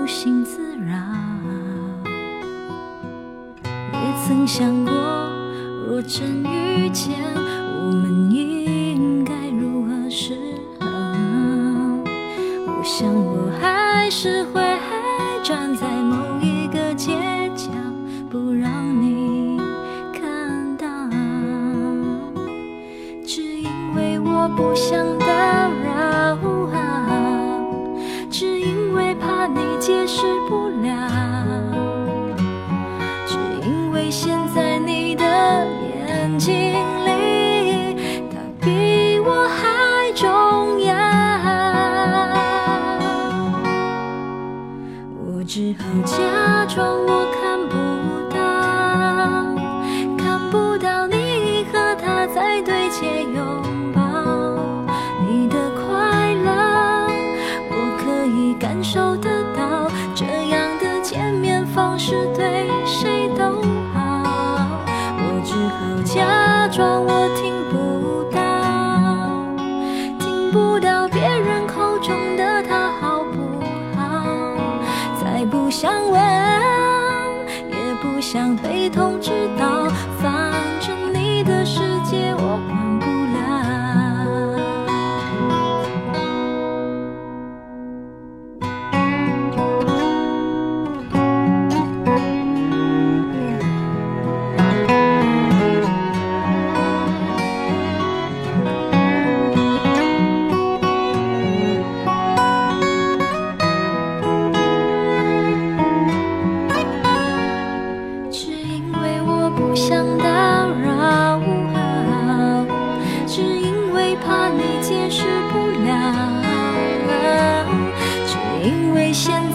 无心自扰？也曾想过，若真遇见，我们应该如何是好？我想我还是会站在某一个街角，不让你看到，只因为我不想我还重要。我只好假装我看不想被通知因为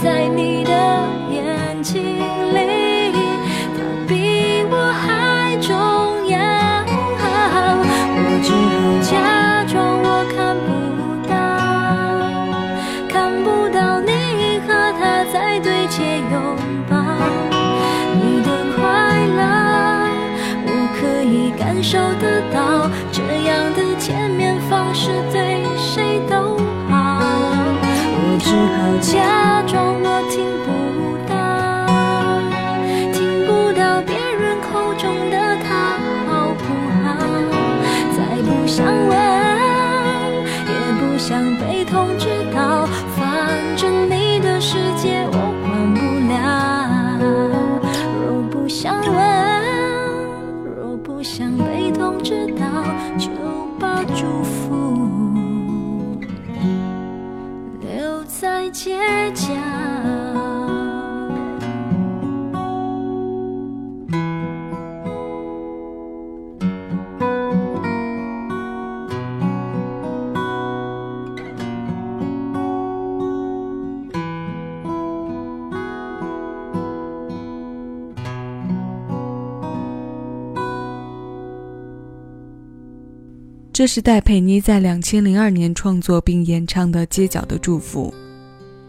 通知到，反正你的世界这是戴佩妮在两千零二年创作并演唱的《街角的祝福》。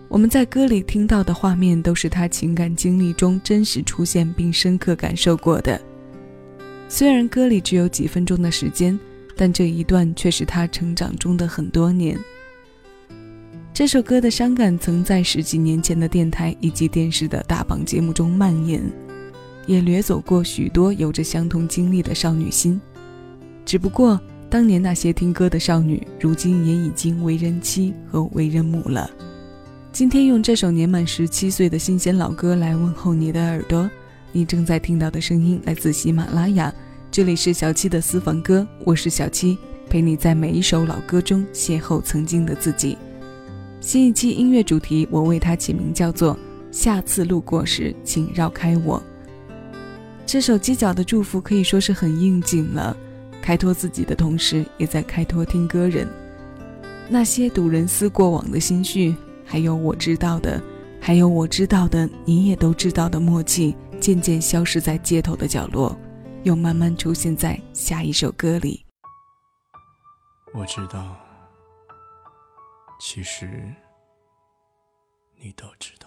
我们在歌里听到的画面都是她情感经历中真实出现并深刻感受过的。虽然歌里只有几分钟的时间，但这一段却是她成长中的很多年。这首歌的伤感曾在十几年前的电台以及电视的大榜节目中蔓延，也掠走过许多有着相同经历的少女心。只不过，当年那些听歌的少女，如今也已经为人妻和为人母了。今天用这首年满十七岁的新鲜老歌来问候你的耳朵。你正在听到的声音来自喜马拉雅，这里是小七的私房歌，我是小七，陪你在每一首老歌中邂逅曾经的自己。新一期音乐主题，我为它起名叫做“下次路过时，请绕开我”。这首街角的祝福可以说是很应景了。开拓自己的同时，也在开拓听歌人。那些睹人思过往的心绪，还有我知道的，还有我知道的，你也都知道的默契，渐渐消失在街头的角落，又慢慢出现在下一首歌里。我知道，其实你都知道。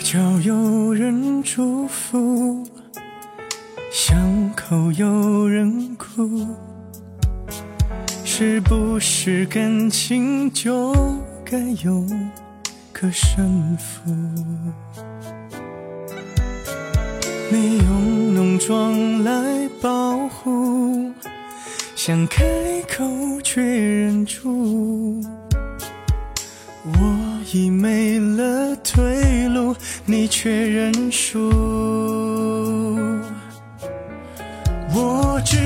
角有人祝福，巷口有人哭，是不是感情就该有个胜负？你用浓妆来保护，想开口却忍住。我已没了退路，你却认输。我知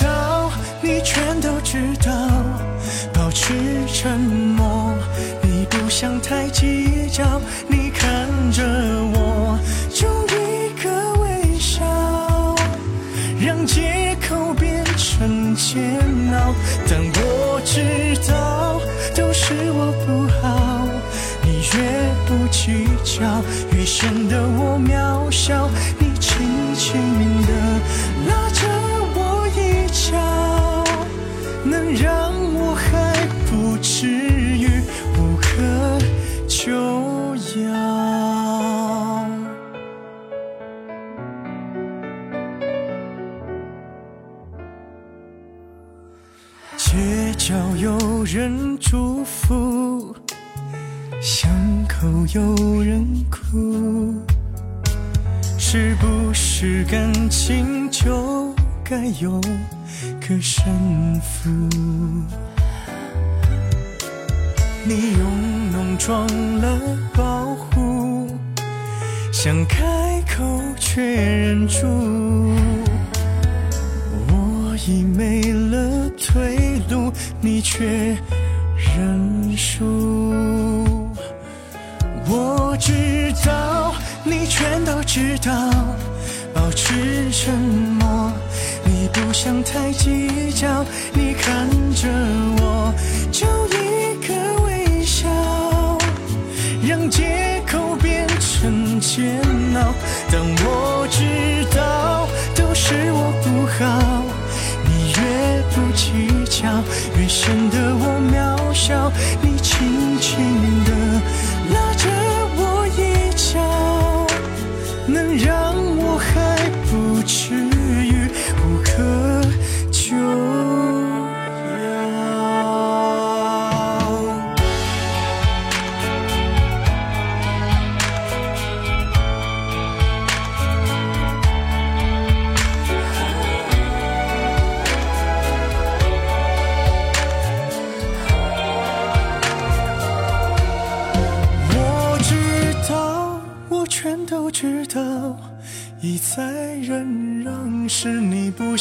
道，你全都知道，保持沉默。你不想太计较，你看着我，就一个微笑，让借口变成煎熬。但我知道，都是我不好。你越不计较，越显得我渺小。你轻轻地拉着我衣角，能让我还不至于无可救药。街角有人祝福，巷都有人哭，是不是感情就该有个胜负？你用浓妆了保护，想开口却忍住。我已没了退路，你却认输。我知道，你全都知道，保持沉默。你不想太计较，你看着我，就一个微笑，让借口变成煎熬。但我知道，都是我不好。你越不计较，越显得我渺小。你轻轻能让我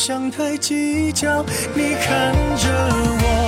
想太计较。你看着我，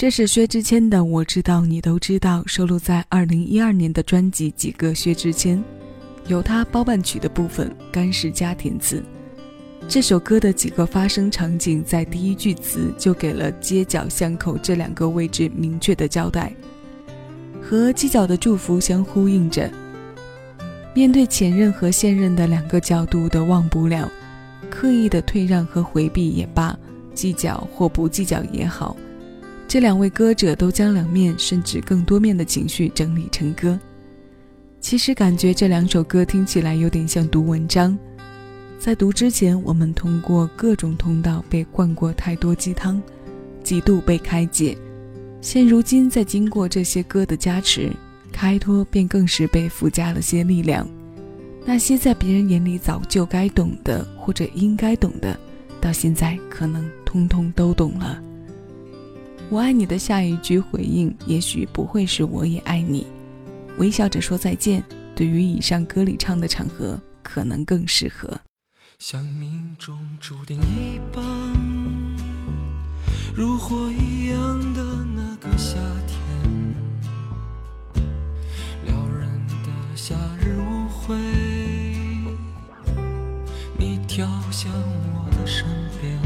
这是薛之谦的《我知道你都知道》，收录在2012年的专辑《几个薛之谦》，由他包办曲的部分，甘世佳填词。这首歌的几个发声场景，在第一句词就给了街角、巷口这两个位置明确的交代，和犄角的祝福相呼应着。面对前任和现任的两个角度都忘不了，刻意的退让和回避也罢，计较或不计较也好。这两位歌者都将两面甚至更多面的情绪整理成歌。其实感觉这两首歌听起来有点像读文章，在读之前，我们通过各种通道被灌过太多鸡汤，几度被开解。现如今，在经过这些歌的加持，开脱便更是被附加了些力量。那些在别人眼里早就该懂的或者应该懂的，到现在可能通通都懂了。我爱你的下一句回应，也许不会是我也爱你。微笑着说再见，对于以上歌里唱的场合，可能更适合。像命中注定一般，如火一样的那个夏天，撩人的夏日舞会，你跳向我的身边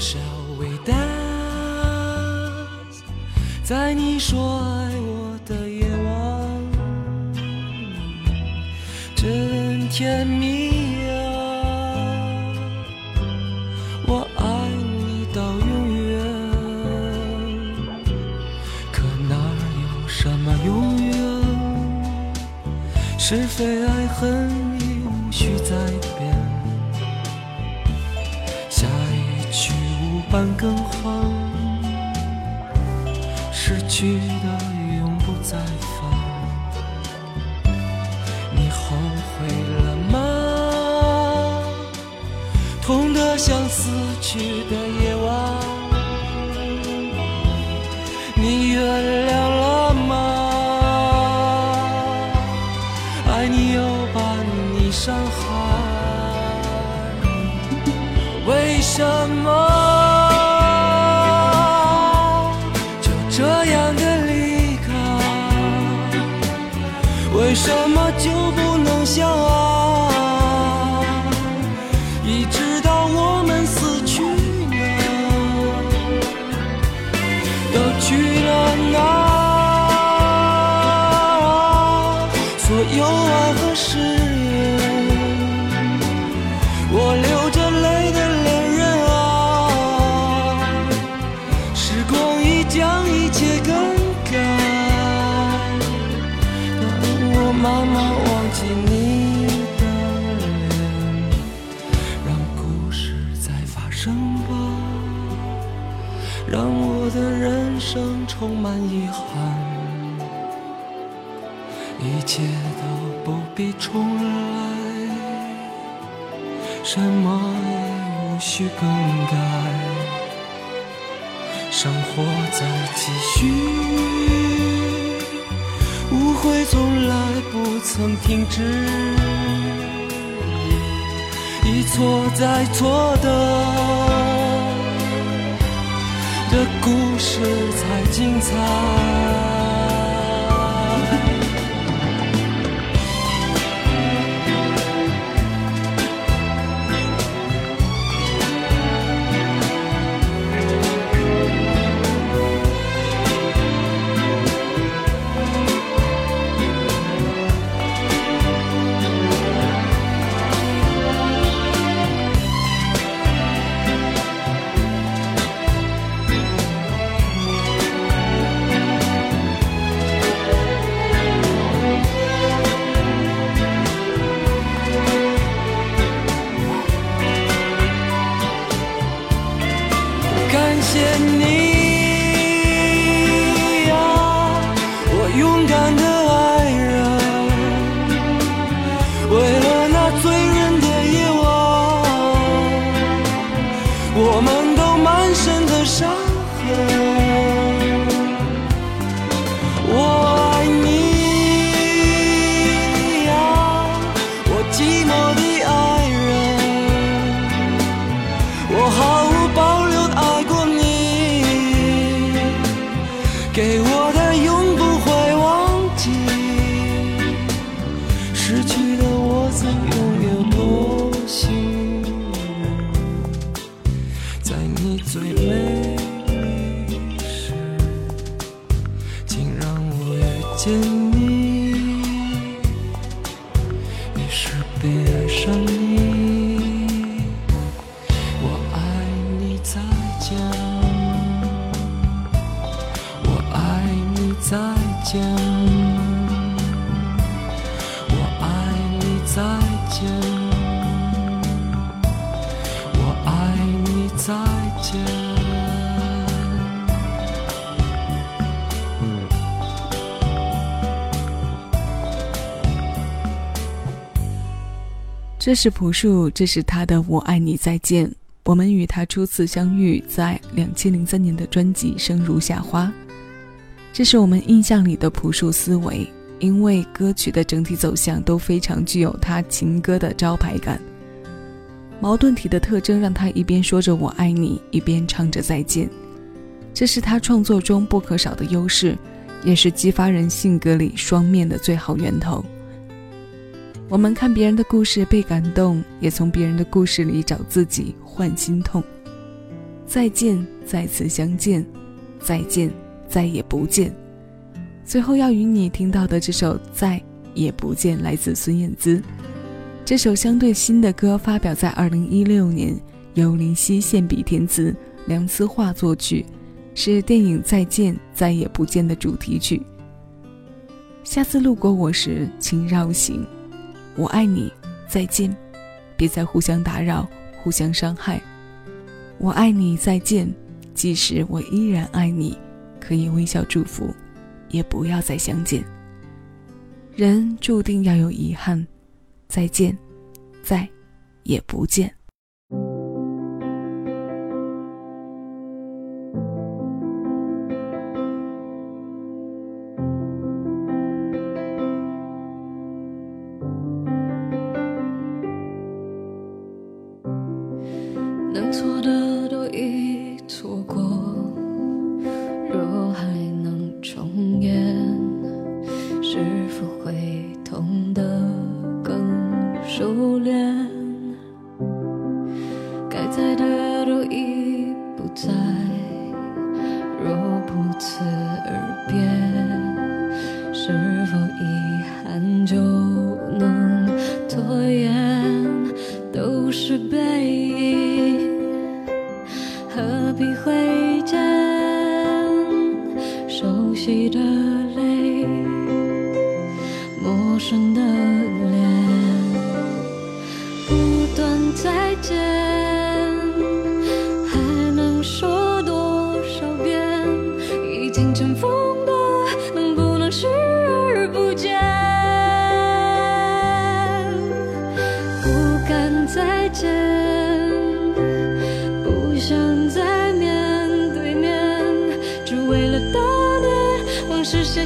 ，Lady shall we dance？在你说爱我的夜晚，真甜蜜啊！我爱你到永远，可哪有什么永远？是非爱恨半更换，失去的永不再返。你后悔了吗？痛得像死去的夜晚，你原谅了吗？爱你又把你伤害，为什么怎么就不能相爱？一直我的人生充满遗憾，一切都不必重来，什么也无需更改。生活在继续，误会从来不曾停止，一错再错的的故事才精彩。在你最美丽时，请让我遇见你，这是朴树，这是他的《我爱你再见》。我们与他初次相遇在两千零三年的专辑《生如夏花》。这是我们印象里的朴树思维，因为歌曲的整体走向都非常具有他情歌的招牌感。矛盾体的特征让他一边说着“我爱你”，一边唱着再见。这是他创作中不可少的优势，也是激发人性格里双面的最好源头。我们看别人的故事被感动，也从别人的故事里找自己，换心痛。再见，再次相见，再见，再也不见。最后要与你听到的这首《再也不见》来自孙燕姿。这首相对新的歌发表在二零一六年，由林夕现笔填词，梁思化作曲，是电影《再见，再也不见》的主题曲。下次路过我时，请绕行。我爱你，再见，别再互相打扰，互相伤害。我爱你，再见，即使我依然爱你，可以微笑祝福，也不要再相见。人注定要有遗憾，再见，再也不见。是否遗憾就能拖延？都是背影何必挥剑熟悉的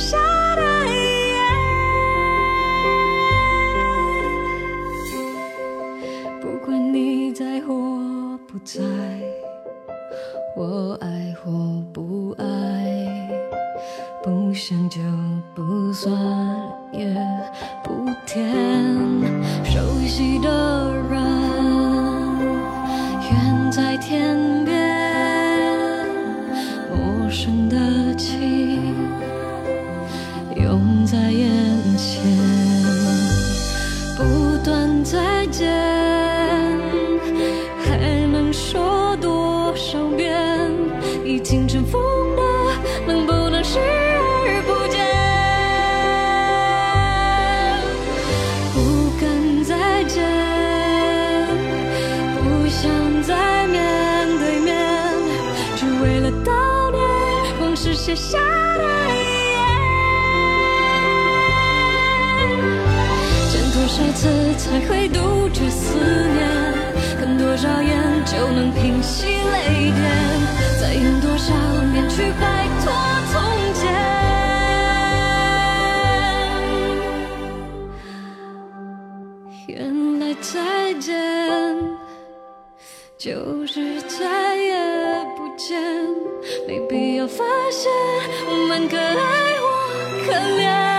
Sao 段再见，还能说多少遍？已经尘封的，能不能视而不见？不敢再见，不想再面对面，只为了悼念，往事写下。次才会杜绝思念？看多少眼就能平息泪点？再用多少年去摆脱从前？原来再见就是再也不见。没必要发现我们可爱或可怜。